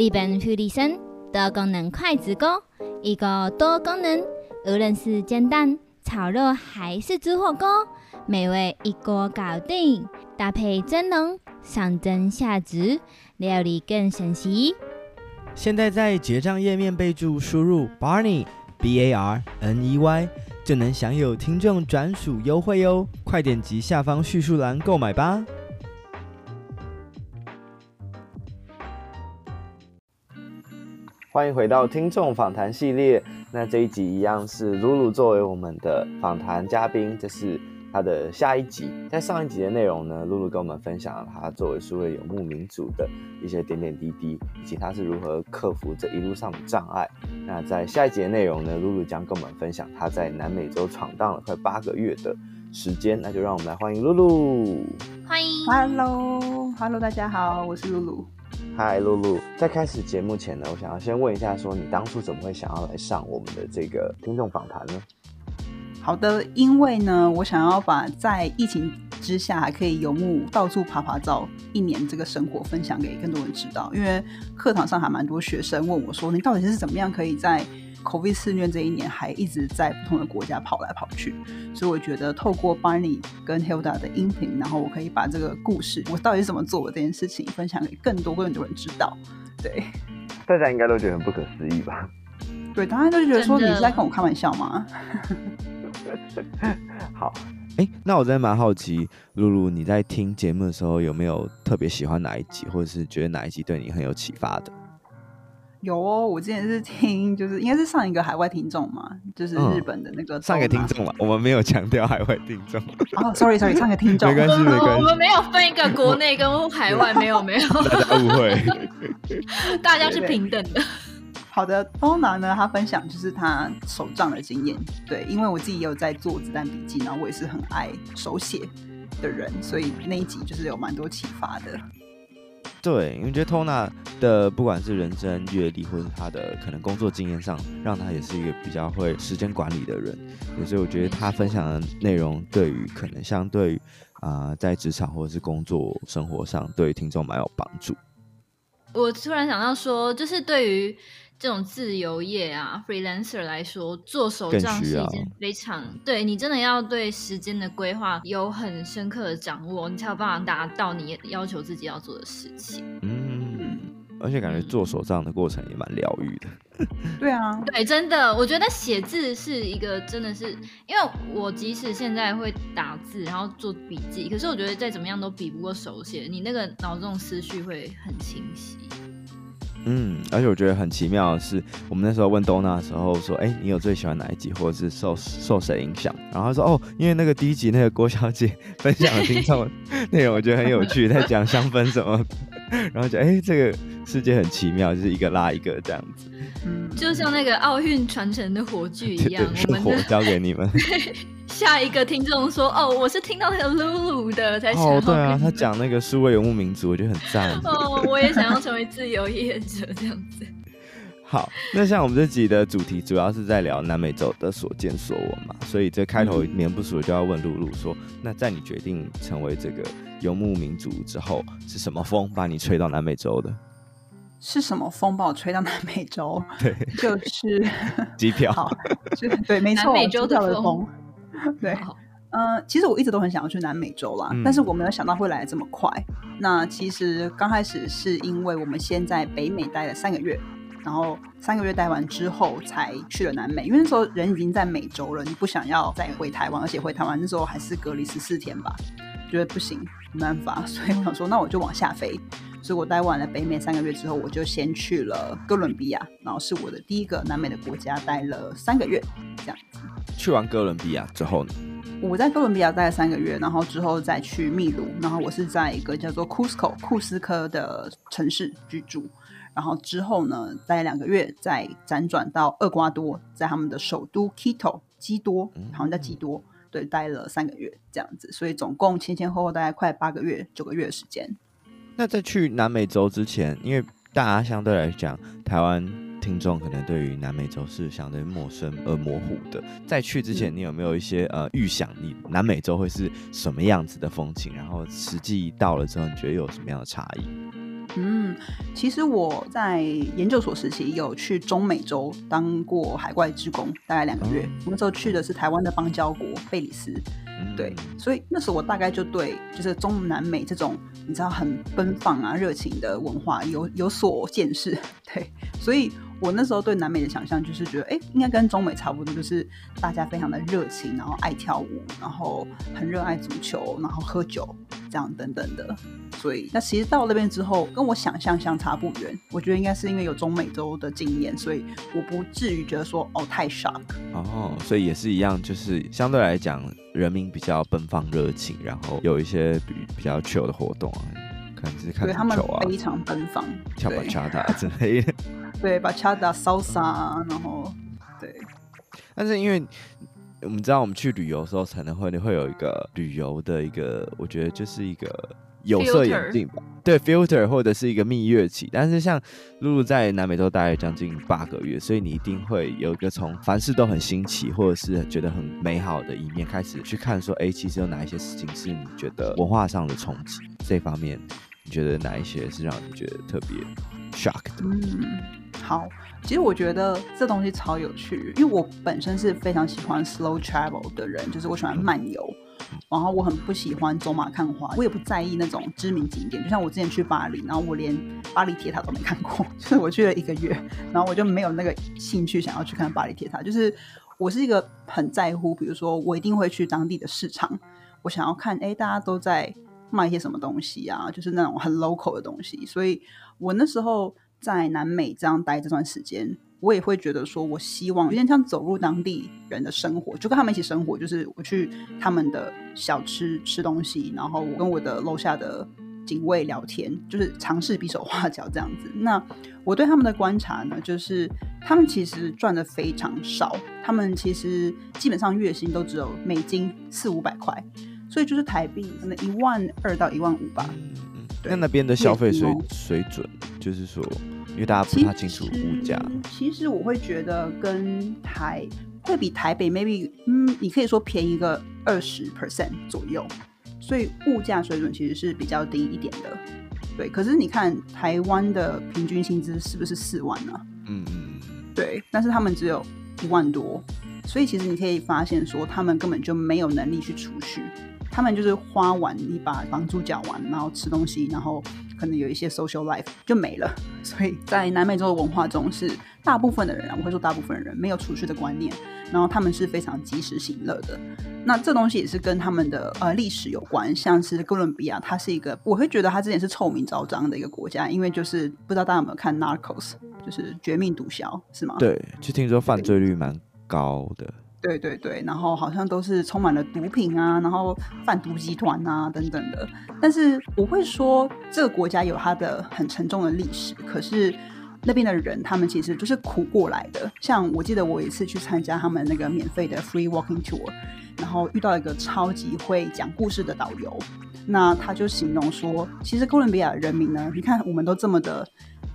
日本福利生多功能筷子锅，一个多功能，无论是煎蛋、炒肉还是煮火锅，美味一锅搞定。搭配蒸笼，上蒸下煮，料理更神奇。现在在结账页面备注输入 Barney B A R N E Y，就能享有听众专属优惠哟！快点击下方叙述栏购买吧。欢迎回到听众访谈系列。那这一集一样是露露作为我们的访谈嘉宾，这是他的下一集。在上一集的内容呢，露露跟我们分享了他作为数位游牧民族的一些点点滴滴，以及他是如何克服这一路上的障碍。那在下一集的内容呢，露露将跟我们分享他在南美洲闯荡了快八个月的时间。那就让我们来欢迎露露。欢迎，Hello，Hello，大家好，我是露露。嗨，露露，在开始节目前呢，我想要先问一下，说你当初怎么会想要来上我们的这个听众访谈呢？好的，因为呢，我想要把在疫情之下还可以游牧到处爬爬照一年这个生活分享给更多人知道。因为课堂上还蛮多学生问我说，你到底是怎么样可以在 COVID 肆虐这一年还一直在不同的国家跑来跑去，所以我觉得透过 Barney 跟 Hilda 的音频，然后我可以把这个故事，我到底是怎么做的这件事情，分享给更多更多人知道。对，大家应该都觉得很不可思议吧？对，大家都觉得说你是在跟我开玩笑吗？好，哎、欸，那我真的蛮好奇，露露你在听节目的时候有没有特别喜欢哪一集，或者是觉得哪一集对你很有启发的？有哦，我之前是听，就是应该是上一个海外听众嘛，就是日本的那个、嗯、上一个听众嘛，我们没有强调海外听众。哦，sorry，sorry，上一个听众，没关系，没关系，我们没有分一个国内跟海外，没有，没有，大家误会，大家是平等的。好的，Tona 呢，他分享就是他手账的经验，对，因为我自己也有在做子弹笔记，然后我也是很爱手写的人，所以那一集就是有蛮多启发的。对，因为觉得 Tona 的不管是人生阅历，或是他的可能工作经验上，让他也是一个比较会时间管理的人。所以我觉得他分享的内容，对于可能相对啊、在职场或者是工作生活上，对听众蛮有帮助。我突然想到说，就是对于这种自由业啊，freelancer 来说，做手账是一件非常对你真的要对时间的规划有很深刻的掌握，你才有办法达到你要求自己要做的事情。嗯，而且感觉做手账的过程也蛮疗愈的。对啊，对，真的，我觉得写字是一个真的是，因为我即使现在会打字，然后做笔记，可是我觉得再怎么样都比不过手写，你那个脑中思绪会很清晰。嗯，而且我觉得很奇妙的是，我们那时候问 Donna 的时候说：“哎、欸，你有最喜欢哪一集，或者是受受谁影响？”然后他说：“哦，因为那个第一集那个郭小姐分享的听众内容，我觉得很有趣，在讲香氛什么，然后就哎、欸，这个世界很奇妙，就是一个拉一个这样子，嗯，就像那个奥运传承的火炬一样，我们火交给你们。”下一个听众说：“哦，我是听到那个露露的才想。”哦，对啊，他讲那个数位游牧民族，我觉得很赞。哦，我也想要成为自由业者这样子。好，那像我们这集的主题主要是在聊南美洲的所见所闻嘛，所以这开头免不熟就要问露露说：“嗯、那在你决定成为这个游牧民族之后，是什么风把你吹到南美洲的？”是什么风把我 吹到南美洲？对，就是 机票。好，就对，没错，南美洲的风。对，嗯、呃，其实我一直都很想要去南美洲啦，嗯、但是我没有想到会来得这么快。那其实刚开始是因为我们先在北美待了三个月，然后三个月待完之后才去了南美，因为那时候人已经在美洲了，你不想要再回台湾，而且回台湾那时候还是隔离十四天吧，觉得不行，没办法，所以我想说，那我就往下飞。所以我待完了北美三个月之后，我就先去了哥伦比亚，然后是我的第一个南美的国家，待了三个月，这样子。去完哥伦比亚之后呢？我在哥伦比亚待了三个月，然后之后再去秘鲁，然后我是在一个叫做 Cusco 库斯科的城市居住，然后之后呢，待两个月，再辗转到厄瓜多，在他们的首都 Quito 基多，好像叫基多，嗯、对，待了三个月这样子，所以总共前前后后大概快八个月、九个月的时间。那在去南美洲之前，因为大家相对来讲，台湾。听众可能对于南美洲是相对陌生而模糊的。在去之前，你有没有一些呃预想，你南美洲会是什么样子的风情？然后实际到了之后，你觉得有什么样的差异？嗯，其实我在研究所时期有去中美洲当过海外职工，大概两个月。我那时候去的是台湾的邦交国贝里斯，对，所以那时候我大概就对就是中南美这种你知道很奔放啊、热情的文化有有所见识，对，所以。我那时候对南美的想象就是觉得，哎，应该跟中美差不多，就是大家非常的热情，然后爱跳舞，然后很热爱足球，然后喝酒，这样等等的。所以，那其实到那边之后，跟我想象相差不远。我觉得应该是因为有中美洲的经验，所以我不至于觉得说哦太 shock。哦，所以也是一样，就是相对来讲，人民比较奔放热情，然后有一些比比较 chill 的活动啊，可能是看足球啊，他们非常奔放，跳板恰达之类的。对，把恰打烧杀，然后对。但是因为我们知道，我们去旅游的时候，可能会会有一个旅游的一个，我觉得就是一个有色眼镜吧。对，filter 或者是一个蜜月期。但是像露露在南美洲待了将近八个月，所以你一定会有一个从凡事都很新奇，或者是觉得很美好的一面开始去看，说，哎，其实有哪一些事情是你觉得文化上的冲击？这方面，你觉得哪一些是让你觉得特别 shock 的？嗯好，其实我觉得这东西超有趣，因为我本身是非常喜欢 slow travel 的人，就是我喜欢漫游，然后我很不喜欢走马看花，我也不在意那种知名景点。就像我之前去巴黎，然后我连巴黎铁塔都没看过，就是我去了一个月，然后我就没有那个兴趣想要去看巴黎铁塔。就是我是一个很在乎，比如说我一定会去当地的市场，我想要看，哎，大家都在卖一些什么东西啊，就是那种很 local 的东西，所以我那时候。在南美这样待这段时间，我也会觉得说，我希望有点像走入当地人的生活，就跟他们一起生活。就是我去他们的小吃吃东西，然后我跟我的楼下的警卫聊天，就是尝试比手画脚这样子。那我对他们的观察呢，就是他们其实赚的非常少，他们其实基本上月薪都只有美金四五百块，所以就是台币可能一万二到一万五吧。那那边的消费水水准，就是说，因为大家不太清楚物价。其实我会觉得跟台会比台北 maybe，嗯，你可以说便宜个二十 percent 左右，所以物价水准其实是比较低一点的。对，可是你看台湾的平均薪资是不是四万呢？嗯嗯，对，但是他们只有一万多，所以其实你可以发现说，他们根本就没有能力去储蓄。他们就是花完，你把房租缴完，然后吃东西，然后可能有一些 social life 就没了。所以在南美洲的文化中，是大部分的人啊，我会说大部分的人没有储蓄的观念，然后他们是非常及时行乐的。那这东西也是跟他们的呃历史有关，像是哥伦比亚，它是一个我会觉得它之前是臭名昭彰的一个国家，因为就是不知道大家有没有看 Narcos，就是绝命毒枭是吗？对，就听说犯罪率蛮高的。对对对，然后好像都是充满了毒品啊，然后贩毒集团啊等等的。但是我会说，这个国家有它的很沉重的历史，可是那边的人他们其实就是苦过来的。像我记得我一次去参加他们那个免费的 free walking tour，然后遇到一个超级会讲故事的导游，那他就形容说，其实哥伦比亚人民呢，你看我们都这么的。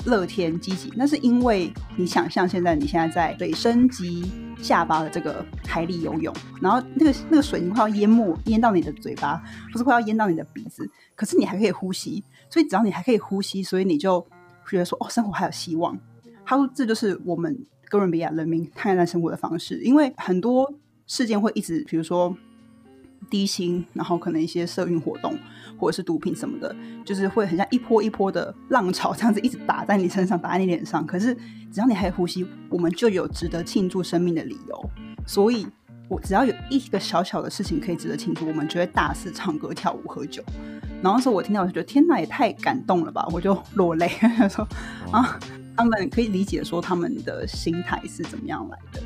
乐天积极，那是因为你想象现在你现在在水升级下巴的这个海里游泳，然后那个那个水你快要淹没淹到你的嘴巴，不是快要淹到你的鼻子，可是你还可以呼吸，所以只要你还可以呼吸，所以你就觉得说哦，生活还有希望。他说这就是我们哥伦比亚人民看待生活的方式，因为很多事件会一直，比如说低薪，然后可能一些社运活动。或者是毒品什么的，就是会很像一波一波的浪潮这样子一直打在你身上，打在你脸上。可是只要你还有呼吸，我们就有值得庆祝生命的理由。所以，我只要有一个小小的事情可以值得庆祝，我们就会大肆唱歌、跳舞、喝酒。然后那时候我听到，我就觉得天哪，也太感动了吧！我就落泪，说啊，他们可以理解说他们的心态是怎么样来的。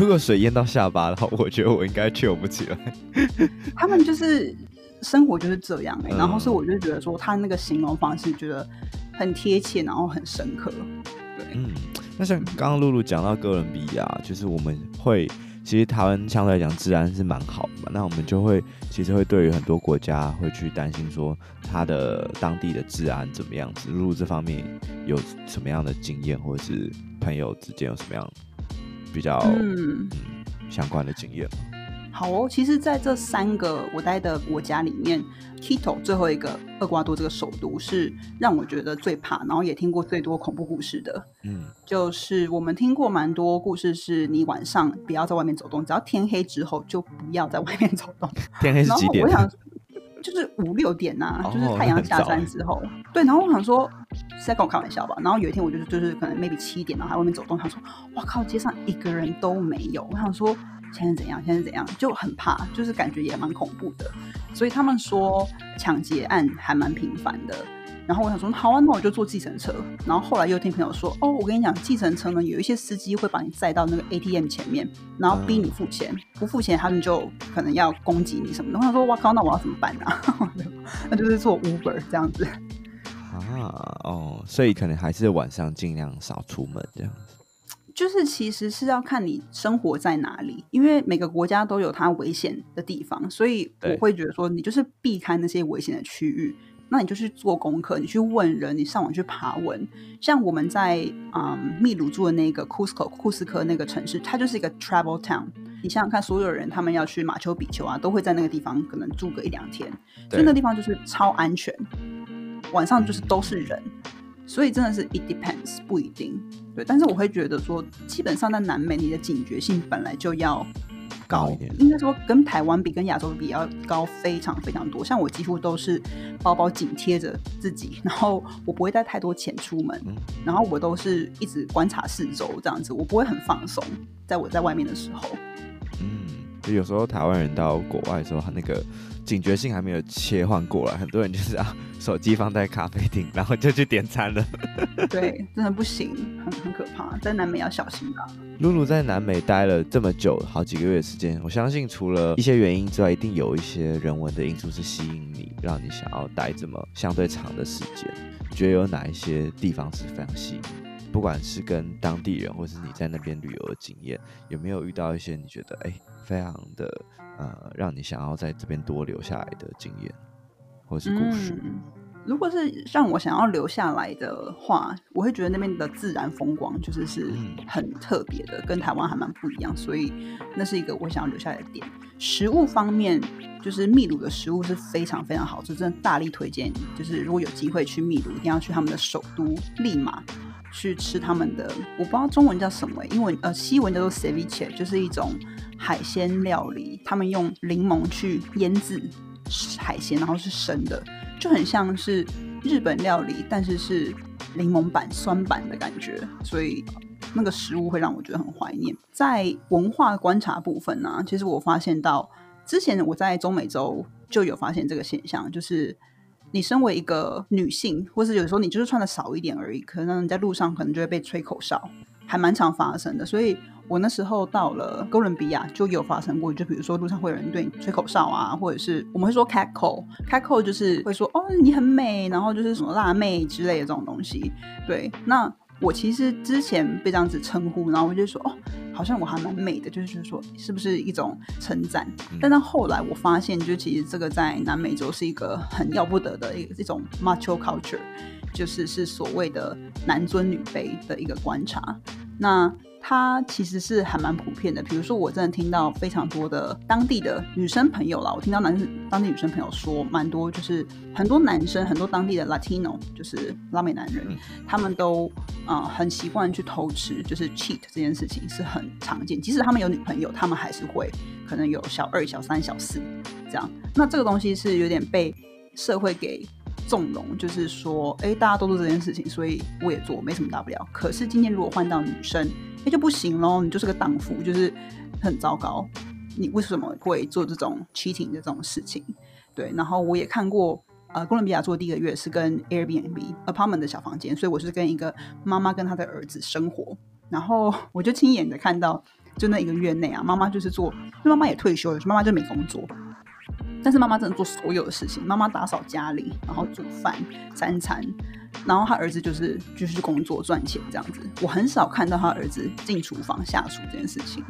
如果水淹到下巴的话，我觉得我应该救不起来。他们就是。生活就是这样哎、欸，然后所以我就觉得说他那个形容方式觉得很贴切，然后很深刻。对，嗯，那像刚刚露露讲到哥伦比亚，就是我们会其实台湾相对来讲治安是蛮好的嘛，那我们就会其实会对于很多国家会去担心说他的当地的治安怎么样子。露露这方面有什么样的经验，或者是朋友之间有什么样比较嗯，嗯相关的经验吗？好哦，其实在这三个我待的国家里面，Quito 最后一个厄瓜多这个首都是让我觉得最怕，然后也听过最多恐怖故事的。嗯，就是我们听过蛮多故事，是你晚上不要在外面走动，只要天黑之后就不要在外面走动。天黑是几点？我想就是五六点呐、啊，就是太阳下山之后。对，然后我想说是在跟我开玩笑吧。然后有一天我就是就是可能 maybe 七点，然后在外面走动，他说哇靠，街上一个人都没有。我想说。现在怎样？现在怎样？就很怕，就是感觉也蛮恐怖的。所以他们说抢劫案还蛮频繁的。然后我想说，好啊，那我就坐计程车。然后后来又听朋友说，哦，我跟你讲，计程车呢，有一些司机会把你载到那个 ATM 前面，然后逼你付钱，嗯、不付钱他们就可能要攻击你什么的。我想说，哇靠，那我要怎么办啊？那就是坐 Uber 这样子。啊，哦，所以可能还是晚上尽量少出门这样子。就是其实是要看你生活在哪里，因为每个国家都有它危险的地方，所以我会觉得说，你就是避开那些危险的区域，那你就去做功课，你去问人，你上网去爬文。像我们在嗯秘鲁住的那个库斯科库斯科那个城市，它就是一个 travel town。你想想看，所有人他们要去马丘比丘啊，都会在那个地方可能住个一两天，所以那个地方就是超安全，晚上就是都是人。所以真的是 it depends 不一定，对，但是我会觉得说，基本上在南美，你的警觉性本来就要高，高应该说跟台湾比，跟亚洲比要高非常非常多。像我几乎都是包包紧贴着自己，然后我不会带太多钱出门，嗯、然后我都是一直观察四周这样子，我不会很放松，在我在外面的时候。嗯，就有时候台湾人到国外的时候，他那个。警觉性还没有切换过来，很多人就是啊，手机放在咖啡厅，然后就去点餐了。对，真的不行，很很可怕，在南美要小心吧。露露在南美待了这么久，好几个月的时间，我相信除了一些原因之外，一定有一些人文的因素是吸引你，让你想要待这么相对长的时间。你觉得有哪一些地方是非常吸引你？不管是跟当地人，或是你在那边旅游的经验，有没有遇到一些你觉得哎，非常的？呃，让你想要在这边多留下来的经验，或是故事。嗯，如果是让我想要留下来的话，我会觉得那边的自然风光就是是很特别的，跟台湾还蛮不一样，所以那是一个我想要留下来的点。食物方面，就是秘鲁的食物是非常非常好吃，真的大力推荐。就是如果有机会去秘鲁，一定要去他们的首都利马。去吃他们的，我不知道中文叫什么、欸，英文呃西文叫做 ceviche，就是一种海鲜料理。他们用柠檬去腌制海鲜，然后是生的，就很像是日本料理，但是是柠檬版酸版的感觉，所以那个食物会让我觉得很怀念。在文化观察部分呢、其实我发现到之前我在中美洲就有发现这个现象，就是。你身为一个女性，或是有时候你就是穿的少一点而已，可能你在路上可能就会被吹口哨，还蛮常发生的。所以我那时候到了哥伦比亚就有发生过，就比如说路上会有人对你吹口哨啊，或者是我们会说 cat call，cat call 就是会说哦你很美，然后就是什么辣妹之类的这种东西。对，那我其实之前被这样子称呼，然后我就说哦。好像我还蛮美的，就是说是不是一种称赞？但到后来我发现，就其实这个在南美洲是一个很要不得的一一种 macho culture，就是是所谓的男尊女卑的一个观察。那它其实是还蛮普遍的，比如说我真的听到非常多的当地的女生朋友啦，我听到男生当地女生朋友说蛮多，就是很多男生很多当地的 Latino，就是拉美男人，他们都啊、呃、很习惯去偷吃，就是 cheat 这件事情是很常见，即使他们有女朋友，他们还是会可能有小二、小三、小四这样。那这个东西是有点被社会给纵容，就是说，哎，大家都做这件事情，所以我也做，没什么大不了。可是今天如果换到女生，那就不行喽，你就是个荡妇，就是很糟糕。你为什么会做这种 cheating 的这种事情？对，然后我也看过，呃，哥伦比亚做第一个月是跟 Airbnb apartment 的小房间，所以我是跟一个妈妈跟她的儿子生活，然后我就亲眼的看到，就那一个月内啊，妈妈就是做，因为妈妈也退休了，妈妈就没工作，但是妈妈真的做所有的事情，妈妈打扫家里，然后煮饭三餐。然后他儿子就是就是工作赚钱这样子，我很少看到他儿子进厨房下厨这件事情，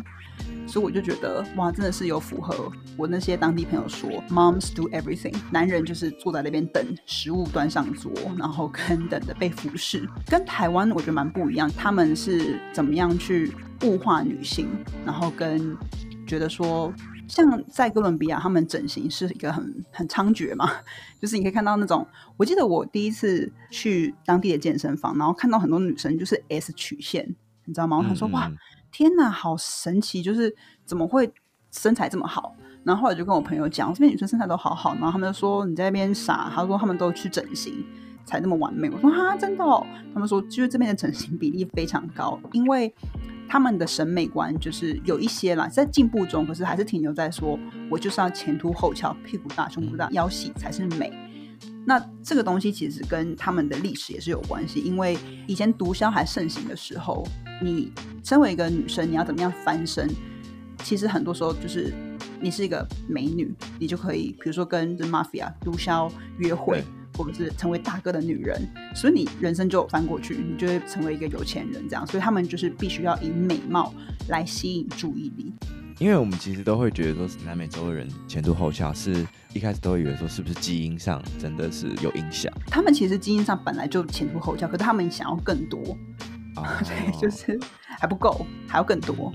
所以我就觉得哇，真的是有符合我那些当地朋友说，moms do everything，男人就是坐在那边等食物端上桌，然后跟等着被服侍，跟台湾我觉得蛮不一样，他们是怎么样去物化女性，然后跟觉得说像在哥伦比亚，他们整形是一个很很猖獗嘛，就是你可以看到那种，我记得我第一次去当地的健身房，然后看到很多女生就是 S 曲线，你知道吗？我想说哇，天哪，好神奇，就是怎么会身材这么好？然后后来就跟我朋友讲，这边女生身材都好好，然后他们就说你在那边傻，他说他们都去整形才那么完美。我说哈，真的哦？他们说就是这边的整形比例非常高，因为。他们的审美观就是有一些啦，在进步中，可是还是停留在说，我就是要前凸后翘，屁股大，胸部大，腰细才是美。那这个东西其实跟他们的历史也是有关系，因为以前毒枭还盛行的时候，你身为一个女生，你要怎么样翻身？其实很多时候就是你是一个美女，你就可以，比如说跟 the mafia 毒枭约会。或者是成为大哥的女人，所以你人生就翻过去，你就会成为一个有钱人这样。所以他们就是必须要以美貌来吸引注意力。因为我们其实都会觉得说，南美洲的人前凸后翘，是一开始都会以为说是不是基因上真的是有影响？他们其实基因上本来就前凸后翘，可是他们想要更多，哦、对，就是还不够，还要更多。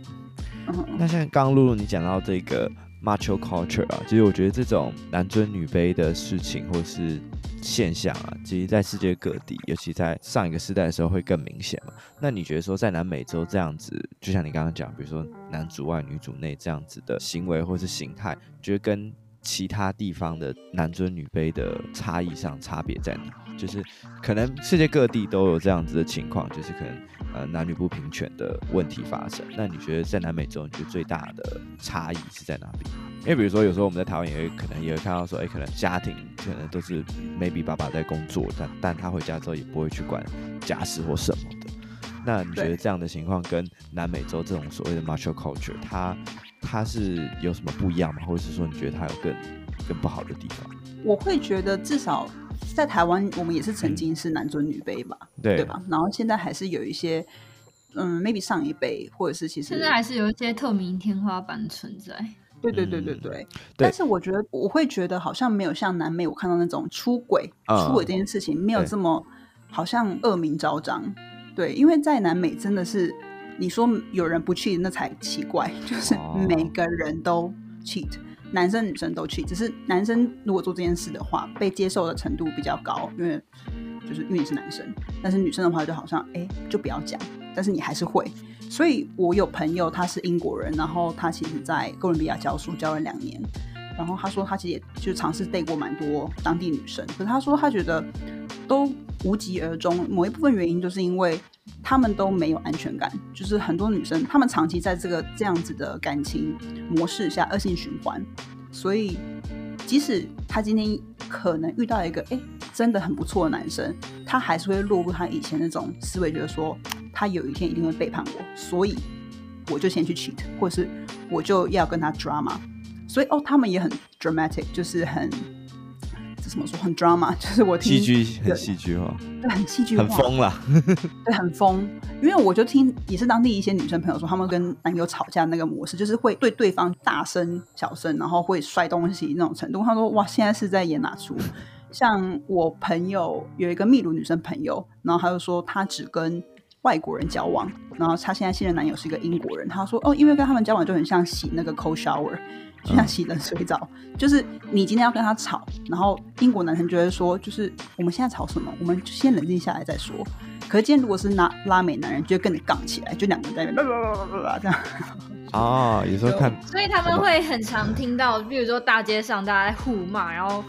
嗯、那像刚刚露露你讲到这个 macho culture 啊，其实我觉得这种男尊女卑的事情，或是现象啊，其实在世界各地，尤其在上一个时代的时候会更明显嘛。那你觉得说在南美洲这样子，就像你刚刚讲，比如说男主外女主内这样子的行为或是形态，觉得跟其他地方的男尊女卑的差异上差别在哪？就是可能世界各地都有这样子的情况，就是可能呃男女不平权的问题发生。那你觉得在南美洲，你觉得最大的差异是在哪里？因为比如说有时候我们在台湾也会可能也会看到说，哎、欸，可能家庭可能都是 maybe 爸爸在工作，但但他回家之后也不会去管家事或什么的。那你觉得这样的情况跟南美洲这种所谓的 macho culture，它它是有什么不一样吗？或者是说你觉得它有更更不好的地方？我会觉得至少。在台湾，我们也是曾经是男尊女卑吧，嗯、对，对吧？然后现在还是有一些，嗯，maybe 上一辈或者是其实现在还是有一些透明天花板存在。对对对对对。但是我觉得我会觉得好像没有像南美我看到那种出轨、嗯、出轨这件事情没有这么好像恶名昭彰。对，因为在南美真的是你说有人不 cheat 那才奇怪，就是每个人都 cheat。男生女生都 cheat，，只是男生如果做这件事的话，被接受的程度比较高，因为就是因为你是男生。但是女生的话，就好像哎、欸，就不要讲，但是你还是会。所以我有朋友，他是英国人，然后他其实在哥伦比亚教书教了两年，然后他说他其实也就尝试 date 过蛮多当地女生，可是他说他觉得都无疾而终。某一部分原因就是因为他们都没有安全感，就是很多女生她们长期在这个这样子的感情模式下恶性循环，所以即使她今天可能遇到一个哎、真的很不错的男生，她还是会落入他以前那种思维，觉得说他有一天一定会背叛我，所以我就先去 cheat，或者是我就要跟他 drama，所以哦他们也很 dramatic，就是很。怎么说很 drama，就是我听戏剧很戏剧化，对，很戏剧化，很疯啦，对，很疯。因为我就听也是当地一些女生朋友说，他们跟男友吵架那个模式，就是会对对方大声、小声，然后会摔东西那种程度。他说：“哇，现在是在演哪出？”像我朋友有一个秘鲁女生朋友，然后她就说她只跟外国人交往，然后她现在现任男友是一个英国人。她说：“哦，因为跟他们交往就很像洗那个 cold shower。”就像洗冷水澡，嗯，就是你今天要跟他吵，然后英国男生就会说，就是我们现在吵什么？我们就先冷静下来再说。可是今天如果是拉拉美男人，就会跟你杠起来，就两个人在那边这样。哦，有时候看，所以他们会很常听到，比如说大街上大家在互骂，然后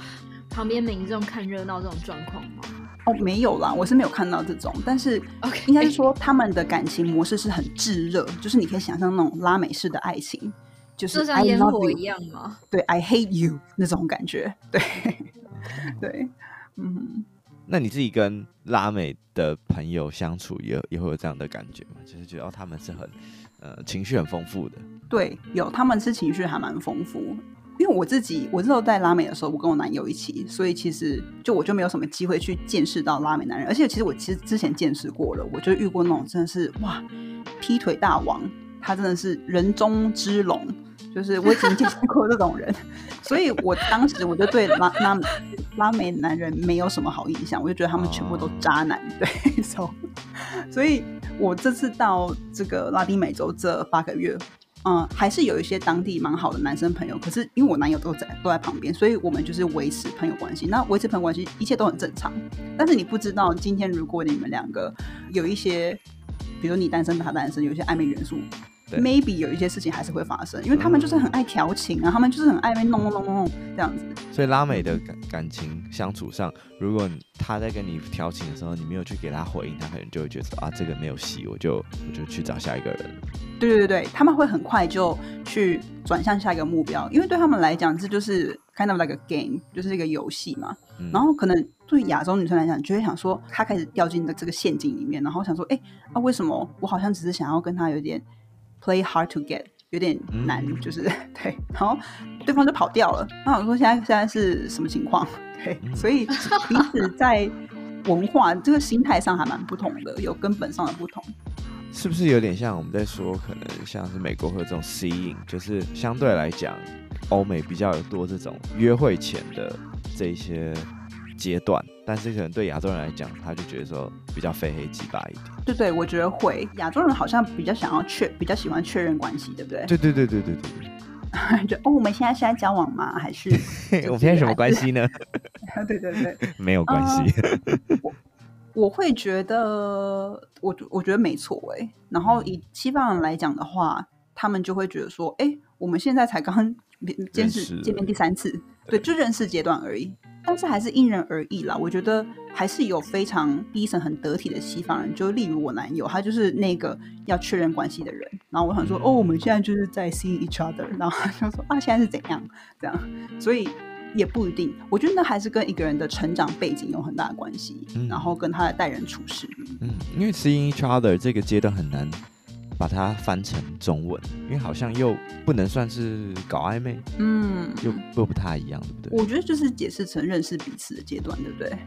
旁边民众看热闹这种状况吗？哦，没有啦，我是没有看到这种，但是应该是说他们的感情模式是很炙热，就是你可以想象那种拉美式的爱情。就是像烟火一样吗？对，I hate you 那种感觉，对，对，嗯。那你自己跟拉美的朋友相处也，也也会有这样的感觉吗？就是觉得他们是很呃情绪很丰富的。对，有他们是情绪还蛮丰富。因为我自己，我那时候在拉美的时候，我跟我男友一起，所以其实就我就没有什么机会去见识到拉美男人。而且其实我其实之前见识过了，我就遇过那种真的是哇劈腿大王，他真的是人中之龙。就是我已经见过这种人，所以我当时我就对拉拉拉美男人没有什么好印象，我就觉得他们全部都渣男。对，所以，所以我这次到这个拉丁美洲这八个月，嗯，还是有一些当地蛮好的男生朋友。可是因为我男友都在都在旁边，所以我们就是维持朋友关系。那维持朋友关系，一切都很正常。但是你不知道，今天如果你们两个有一些，比如你单身，他单身，有一些暧昧元素。Maybe 有一些事情还是会发生，因为他们就是很爱调情啊，嗯、他们就是很爱被弄弄弄弄弄这样子。所以拉美的感感情相处上，如果他在跟你调情的时候，你没有去给他回应，他可能就会觉得啊，这个没有戏，我就我就去找下一个人。对对对对，他们会很快就去转向下一个目标，因为对他们来讲，这就是 kind of like a game，就是一个游戏嘛。嗯、然后可能对亚洲女生来讲，就会想说，她开始掉进的这个陷阱里面，然后想说，哎，啊，为什么我好像只是想要跟他有点。Play hard to get 有点难，嗯、就是对，然后对方就跑掉了。那我说现在现在是什么情况？对，嗯、所以彼此在文化这个心态上还蛮不同的，有根本上的不同。是不是有点像我们在说，可能像是美国会有这种 seeing，就是相对来讲，欧美比较有多这种约会前的这一些。阶段，但是可能对亚洲人来讲，他就觉得说比较非黑即白一点。对对，我觉得会，亚洲人好像比较想要确，比较喜欢确认关系，对不对？对对对对对对。就哦，我们现在是在交往吗？还是 我们现在什么关系呢？对对对，没有关系。Uh, 我我会觉得，我我觉得没错哎。然后以西方人来讲的话，他们就会觉得说，哎，我们现在才刚见识见面第三次，对，就认识阶段而已。但是还是因人而异啦，我觉得还是有非常 decent 很得体的西方人，就例如我男友，他就是那个要确认关系的人。然后我想说，哦，我们现在就是在 see each other，然后他就说啊，现在是怎样这样？所以也不一定，我觉得那还是跟一个人的成长背景有很大的关系，嗯、然后跟他的待人处事。嗯，因为 seeing each other 这个阶段很难。把它翻成中文，因为好像又不能算是搞暧昧，嗯，又又不太一样，对不对？我觉得就是解释成认识彼此的阶段，对不对？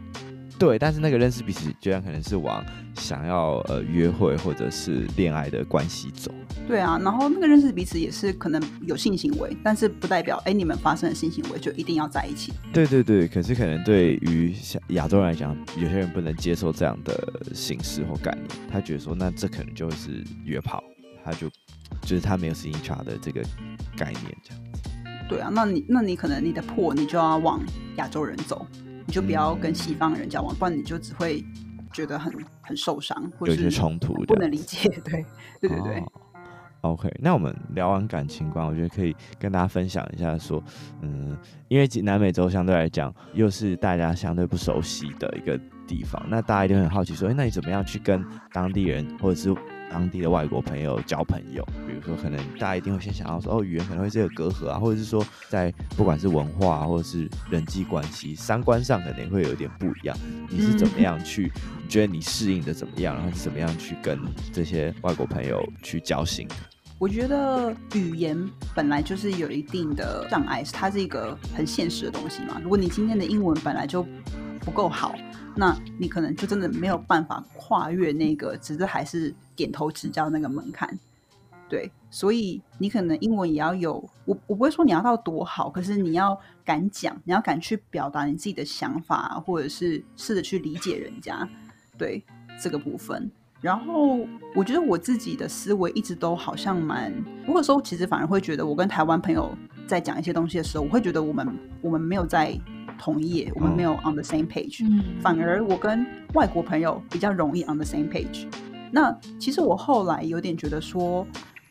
对，但是那个认识彼此居然可能是往想要呃约会或者是恋爱的关系走。对啊，然后那个认识彼此也是可能有性行为，但是不代表哎你们发生了性行为就一定要在一起。对对对，可是可能对于亚洲人来讲，有些人不能接受这样的形式或概念，他觉得说那这可能就是约炮，他就就是他没有 each other 的这个概念这样子。对啊，那你那你可能你的破你就要往亚洲人走。你就不要跟西方人交往，嗯、不然你就只会觉得很很受伤，或者有些冲突，不能理解。对，对对对。Oh, OK，那我们聊完感情观，我觉得可以跟大家分享一下，说，嗯，因为南美洲相对来讲又是大家相对不熟悉的一个地方，那大家一定很好奇，说，哎，那你怎么样去跟当地人或者是当地的外国朋友交朋友，比如说可能大家一定会先想到说，哦，语言可能会是有隔阂啊，或者是说在不管是文化或者是人际关系、三观上可能会有点不一样。你是怎么样去？你觉得你适应的怎么样？然后是怎么样去跟这些外国朋友去交心？我觉得语言本来就是有一定的障碍，它是一个很现实的东西嘛。如果你今天的英文本来就不够好，那你可能就真的没有办法跨越那个，只是还是点头之交那个门槛。对，所以你可能英文也要有，我我不会说你要到多好，可是你要敢讲，你要敢去表达你自己的想法，或者是试着去理解人家，对这个部分。然后我觉得我自己的思维一直都好像蛮，如果说其实反而会觉得，我跟台湾朋友在讲一些东西的时候，我会觉得我们我们没有在同业，我们没有 on the same page，嗯，反而我跟外国朋友比较容易 on the same page。那其实我后来有点觉得说。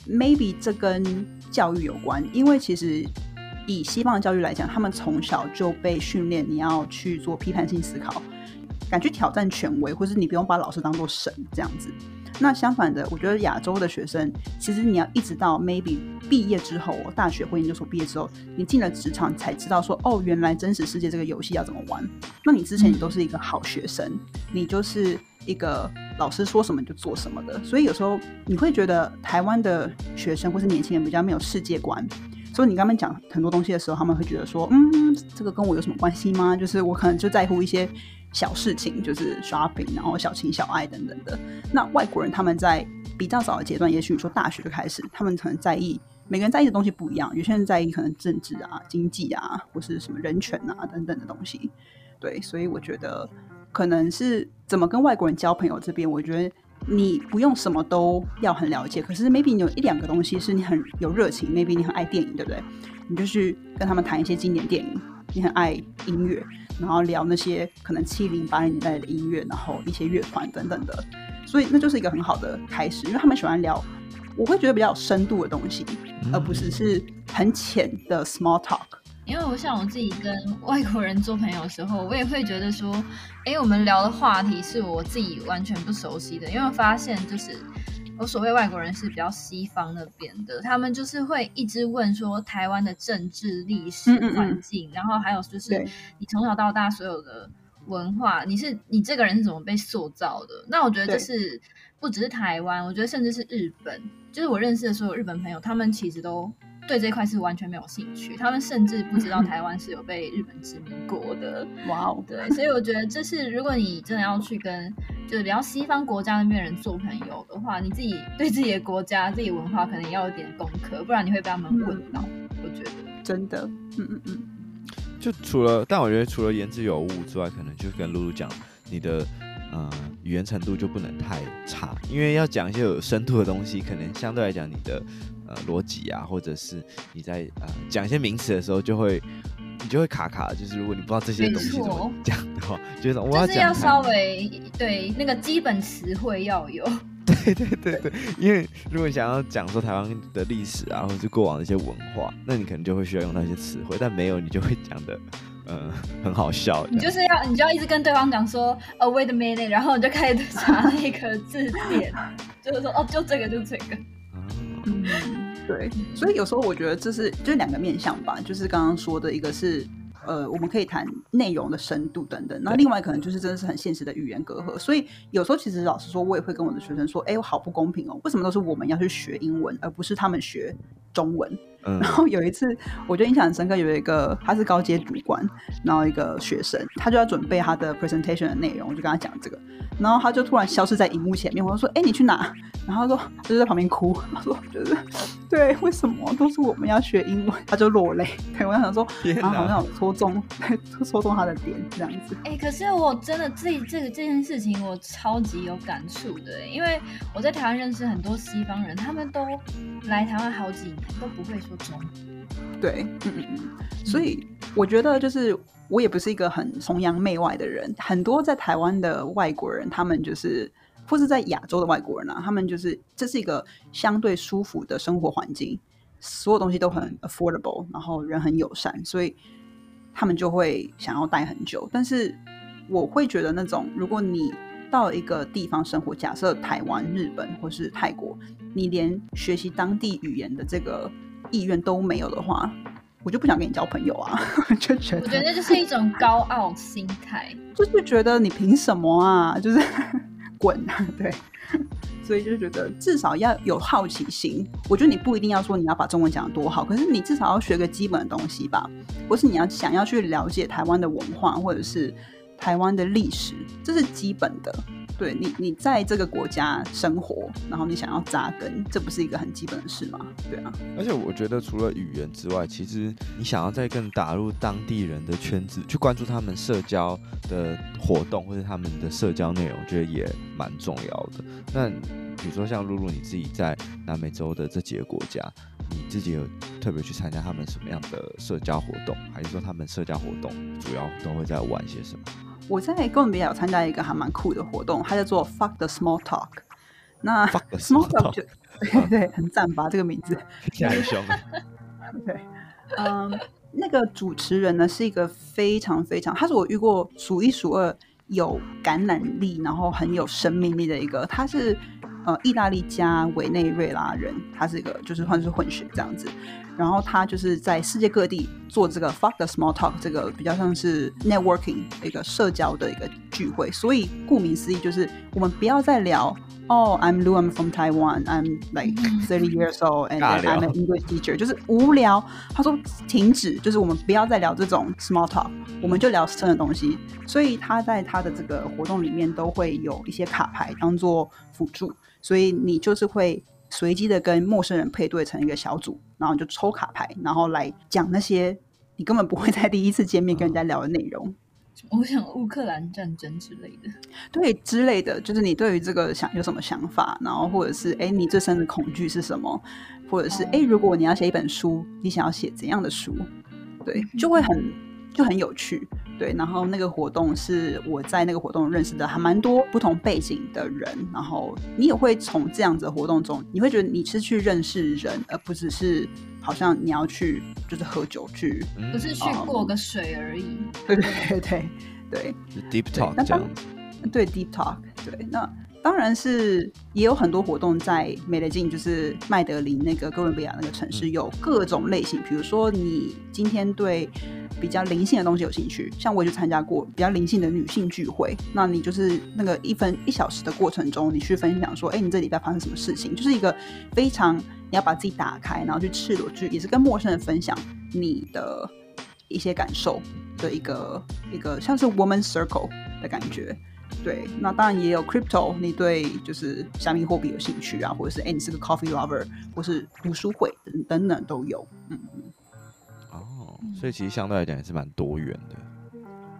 Maybe 这跟教育有关，因为其实以西方的教育来讲，他们从小就被训练你要去做批判性思考，敢去挑战权威，或是你不用把老师当做神这样子。那相反的，我觉得亚洲的学生，其实你要一直到 Maybe 毕业之后，大学或研究所毕业之后，你进了职场才知道说，哦，原来真实世界这个游戏要怎么玩。那你之前你都是一个好学生，你就是。一个老师说什么就做什么的，所以有时候你会觉得台湾的学生或是年轻人比较没有世界观。所以你刚刚讲很多东西的时候，他们会觉得说，嗯，这个跟我有什么关系吗？就是我可能就在乎一些小事情，就是 shopping，然后小情小爱等等的。那外国人他们在比较早的阶段，也许你说大学就开始，他们可能在意每个人在意的东西不一样，有些人在意可能政治啊、经济啊，或是什么人权啊等等的东西。对，所以我觉得。可能是怎么跟外国人交朋友这边，我觉得你不用什么都要很了解，可是 maybe 你有一两个东西是你很有热情，maybe 你很爱电影，对不对？你就去跟他们谈一些经典电影，你很爱音乐，然后聊那些可能七零八零年代的音乐，然后一些乐团等等的，所以那就是一个很好的开始，因为他们喜欢聊，我会觉得比较有深度的东西，而不是是很浅的 small talk。因为我像我自己跟外国人做朋友的时候，我也会觉得说，哎，我们聊的话题是我自己完全不熟悉的。因为我发现，就是我所谓外国人是比较西方那边的，他们就是会一直问说台湾的政治、历史、环境，嗯嗯嗯，然后还有就是你从小到大所有的文化，你是你这个人是怎么被塑造的？那我觉得这是不只是台湾，我觉得甚至是日本，就是我认识的所有日本朋友，他们其实都。对这块是完全没有兴趣，他们甚至不知道 台湾是有被日本殖民过的。哇哦，对，所以我觉得这是如果你真的要去跟就是比较西方国家那边人做朋友的话，你自己对自己的国家、自己文化可能要有点功课，不然你会被他们问到。嗯、我觉得真的，嗯嗯嗯。就除了，但我觉得除了言之有物之外，可能就跟露露讲，你的呃语言程度就不能太差，因为要讲一些有深度的东西，可能相对来讲你的。呃，逻辑啊，或者是你在呃讲一些名词的时候，就会你就会卡卡。就是如果你不知道这些东西怎么讲的话，就是我要讲，就是要稍微对那个基本词汇要有。对对对对，因为如果你想要讲说台湾的历史啊，或者是过往的一些文化，那你可能就会需要用那些词汇，但没有你就会讲的呃很好笑。你就是要你就要一直跟对方讲说，呃，wait a minute，然后你就开始查那个字典，就是说哦，就这个就这个。嗯，对，所以有时候我觉得这是就是两个面向吧，就是刚刚说的一个是，呃，我们可以谈内容的深度等等，那另外可能就是真的是很现实的语言隔阂，所以有时候其实老实说，我也会跟我的学生说，哎，我好不公平哦，为什么都是我们要去学英文，而不是他们学中文？然后有一次，我觉得印象很深刻，有一个他是高阶主管，然后一个学生，他就要准备他的 presentation 的内容，我就跟他讲这个，然后他就突然消失在荧幕前面，我就说：“哎，你去哪？”然后他说：“他就在旁边哭。”他说：“就是对，为什么都是我们要学英文？”他就落泪。对，我想说，然后好像有戳中，戳中他的点这样子。哎，可是我真的这这个这件事情，我超级有感触的，因为我在台湾认识很多西方人，他们都来台湾好几年，都不会说。对，嗯嗯嗯，所以我觉得就是我也不是一个很崇洋媚外的人。很多在台湾的外国人，他们就是或是在亚洲的外国人啊，他们就是这是一个相对舒服的生活环境，所有东西都很 affordable，然后人很友善，所以他们就会想要待很久。但是我会觉得那种，如果你到一个地方生活，假设台湾、日本或是泰国，你连学习当地语言的这个意愿都没有的话，我就不想跟你交朋友啊！就觉得我觉得这就是一种高傲心态，就是觉得你凭什么啊？就是 滚啊！对，所以就觉得至少要有好奇心。我觉得你不一定要说你要把中文讲得多好，可是你至少要学个基本的东西吧，或是你要想要去了解台湾的文化，或者是台湾的历史，这是基本的。对你，你在这个国家生活，然后你想要扎根，这不是一个很基本的事吗？对啊。而且我觉得，除了语言之外，其实你想要再更打入当地人的圈子，去关注他们社交的活动或者他们的社交内容，我觉得也蛮重要的。那比如说像露露你自己在南美洲的这几个国家，你自己有特别去参加他们什么样的社交活动，还是说他们社交活动主要都会在玩些什么？我在哥伦比亚有参加一个还蛮酷的活动，它叫做 Fuck the Small Talk。那 Fuck the Small Talk 就对 对，很赞吧？这个名字挺凶。对，嗯，那个主持人呢是一个非常非常，他是我遇过数一数二有感染力，然后很有生命力的一个。他是呃意大利加委内瑞拉人，他是一个就是算是混血这样子。然后他就是在世界各地做这个 fuck the small talk，这个比较像是 networking 一个社交的一个聚会。所以顾名思义，就是我们不要再聊哦，I'm Lu, I'm from Taiwan, I'm like thirty years old and I'm an English teacher，就是无聊。他说停止，就是我们不要再聊这种 small talk，我们就聊深的东西。所以他在他的这个活动里面都会有一些卡牌当做辅助，所以你就是会。随机的跟陌生人配对成一个小组，然后就抽卡牌，然后来讲那些你根本不会在第一次见面跟人家聊的内容。我想乌克兰战争之类的，对之类的，就是你对于这个想有什么想法，然后或者是哎，你最深的恐惧是什么，或者是哎，如果你要写一本书，你想要写怎样的书？对，就会很就很有趣。对，然后那个活动是我在那个活动认识的还蛮多不同背景的人，然后你也会从这样子的活动中，你会觉得你是去认识人，而不只是好像你要去就是喝酒去，不是去过个水而已。对对对对对，deep talk 这样。对 deep talk，对那。当然是也有很多活动在美勒金，就是麦德林那个哥伦比亚那个城市，有各种类型。比如说，你今天对比较灵性的东西有兴趣，像我就参加过比较灵性的女性聚会。那你就是那个一分一小时的过程中，你去分享说，哎，你这礼拜发生什么事情？就是一个非常你要把自己打开，然后去赤裸去，也是跟陌生人分享你的一些感受的一个一个像是 woman circle 的感觉。对，那当然也有 crypto，你对就是加密货币有兴趣啊，或者是哎，你是个 coffee lover，或是读书会等等等都有。嗯嗯。哦，所以其实相对来讲也是蛮多元的。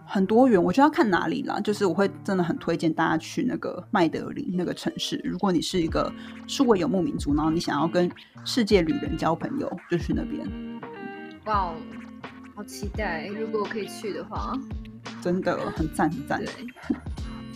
很多元，我觉得要看哪里啦。就是我会真的很推荐大家去那个麦德林那个城市。如果你是一个数位游牧民族，然后你想要跟世界旅人交朋友，就去那边。哇哦，好期待！如果我可以去的话，真的很赞很赞。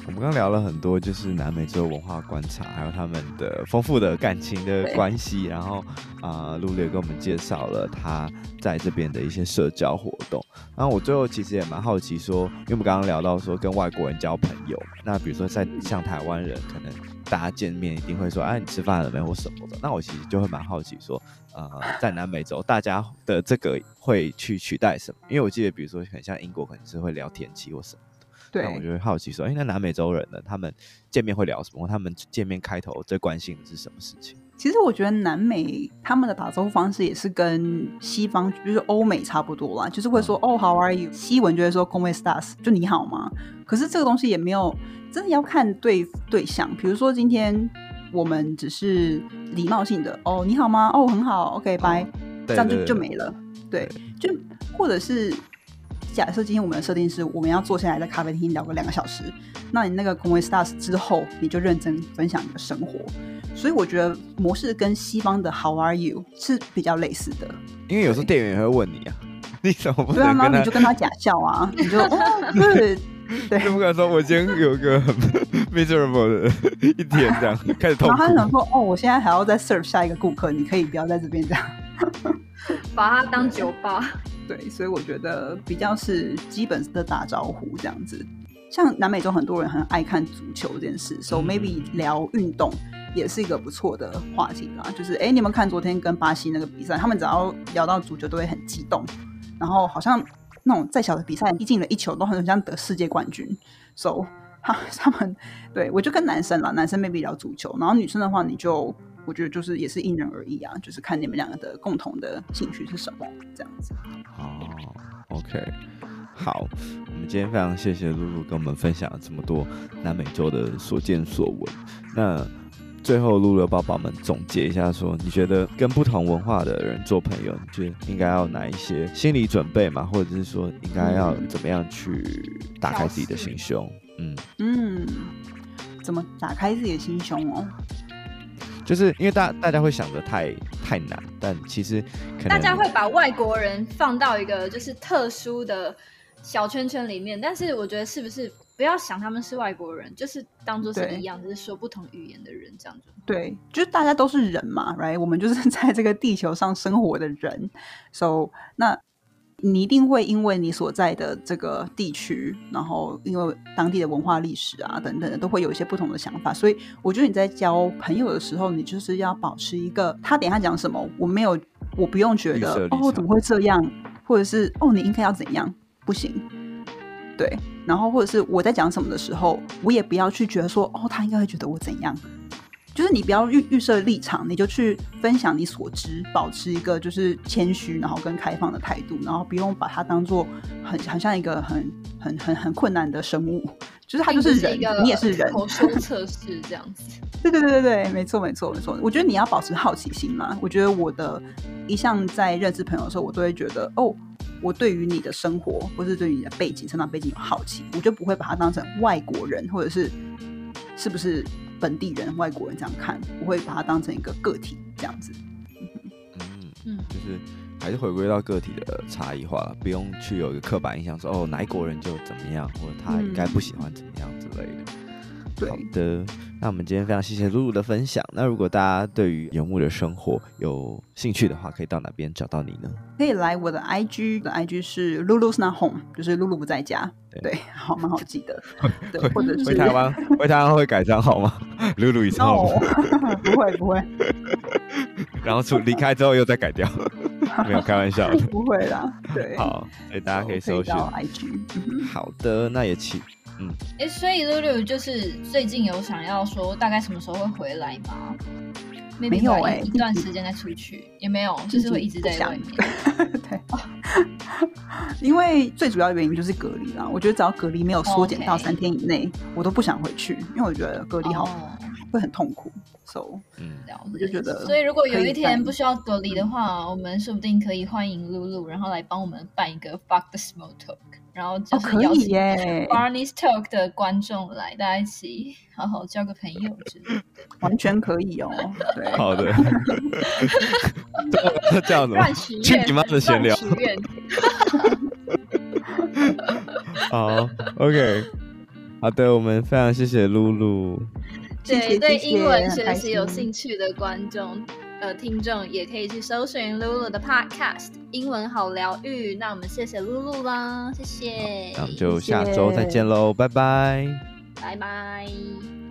我们刚聊了很多，就是南美洲文化观察，还有他们的丰富的感情的关系。然后啊，露露也跟我们介绍了他在这边的一些社交活动。然后我最后其实也蛮好奇说，因为我们刚刚聊到说跟外国人交朋友，那比如说在像台湾人，可能大家见面一定会说，哎，你吃饭了没或什么的。那我其实就会蛮好奇说，呃，在南美洲大家的这个会去取代什么？因为我记得，比如说很像英国，可能是会聊天气或什么。对，那我就会好奇说，哎，那南美洲人呢？他们见面会聊什么？他们见面开头最关心的是什么事情？其实我觉得南美他们的打招呼方式也是跟西方，就是欧美差不多啦，就是会说、嗯、哦，How are you？西文就会说 Como estás？就你好吗？可是这个东西也没有真的要看对对象。比如说今天我们只是礼貌性的哦，你好吗？哦，很好，OK，拜、哦，这样就就没了。对，就或者是。假设今天我们的设定是我们要坐下来在咖啡厅聊个两个小时，那你那个 Como estás 之后，你就认真分享你的生活。所以我觉得模式跟西方的 How are you 是比较类似的。因为有时候店员也会问你啊，你怎么不能跟他？对啊，然后你就跟他假笑啊，你就哦，对对。不敢说，我今天有个很 miserable 的一天这样开始痛。然后他想说，哦，我现在还要再 serve 下一个顾客，你可以不要在这边这样，把它当酒吧。对，所以我觉得比较是基本的打招呼这样子。像南美洲很多人很爱看足球这件事，嗯，so maybe 聊运动也是一个不错的话题啦。就是哎，你们看昨天跟巴西那个比赛，他们只要聊到足球都会很激动，然后好像那种再小的比赛一进了一球都很像得世界冠军。So 他他们对我就跟男生啦，男生 maybe 聊足球，然后女生的话你就。我觉得就是也是因人而异啊，就是看你们两个的共同的兴趣是什么这样子。哦，OK，好，我们今天非常谢谢露露跟我们分享了这么多南美洲的所见所闻。那最后露露帮宝们总结一下说，说你觉得跟不同文化的人做朋友，你觉得应该要哪一些心理准备嘛？或者是说应该要怎么样去打开自己的心胸？嗯嗯，怎么打开自己的心胸哦？就是因为大大家会想的太太难，但其实可能大家会把外国人放到一个就是特殊的小圈圈里面，但是我觉得是不是不要想他们是外国人，就是当做是一样，就是说不同语言的人这样子。对，就是大家都是人嘛，right？我们就是在这个地球上生活的人，so 那。你一定会因为你所在的这个地区，然后因为当地的文化历史啊等等的，都会有一些不同的想法。所以我觉得你在交朋友的时候，你就是要保持一个他等下讲什么，我没有，我不用觉得哦怎么会这样，或者是哦你应该要怎样，不行。对，然后或者是我在讲什么的时候，我也不要去觉得说哦他应该会觉得我怎样。就是你不要预预设立场，你就去分享你所知，保持一个就是谦虚，然后跟开放的态度，然后不用把它当做很很像一个很很很很困难的生物，就是他就是人，你也是人。口说测试这样子。对对对对对，没错没错没错。我觉得你要保持好奇心嘛。我觉得我的一向在认识朋友的时候，我都会觉得哦，我对于你的生活或是对于你的背景、成长背景有好奇，我就不会把它当成外国人或者是是不是本地人、外国人这样看，不会把它当成一个个体这样子。嗯嗯，就是还是回归到个体的差异化，不用去有一个刻板印象说哦，哪一国人就怎么样，或者他应该不喜欢怎么样之类的。对好的。那我们今天非常谢谢露露的分享。那如果大家对于游牧的生活有兴趣的话，可以到哪边找到你呢？可以来我的 IG，的 IG 是 Lulu's Not Home，就是露露不在家。对，对 好，蛮好记得。对，或者是回台湾，回台湾会改账号吗？露露一次。哦，不会不会。然后出离开之后又再改掉，没有开玩笑的。不会啦。对。好，哎，大家可以搜寻 IG。好的，那也请。嗯，哎、欸，所以露露就是最近有想要说大概什么时候会回来吗？没有哎、欸，一段时间再出去也没有，就是会一直在外面。对，因为最主要的原因就是隔离啦。我觉得只要隔离没有缩减到三天以内，我都不想回去，因为我觉得隔离好、oh. 会很痛苦。So，嗯，我就觉得，所以如果有一天不需要隔离的话，我们说不定可以欢迎露露，然后来帮我们办一个 Fuck the Small Talk。然后就是邀请 Barney's Talk 的观众来，大家一起好好交个朋友之类的，完全可以哦。对，好的。这样子吗？去你妈的闲聊。好，OK，好的，我们非常谢谢露露。对对，英文学习有兴趣的观众。呃，听众也可以去搜寻露露的 Podcast，英文好疗愈。那我们谢谢露露啦，谢谢。那我们就下周再见喽，拜拜，拜拜，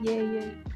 耶耶。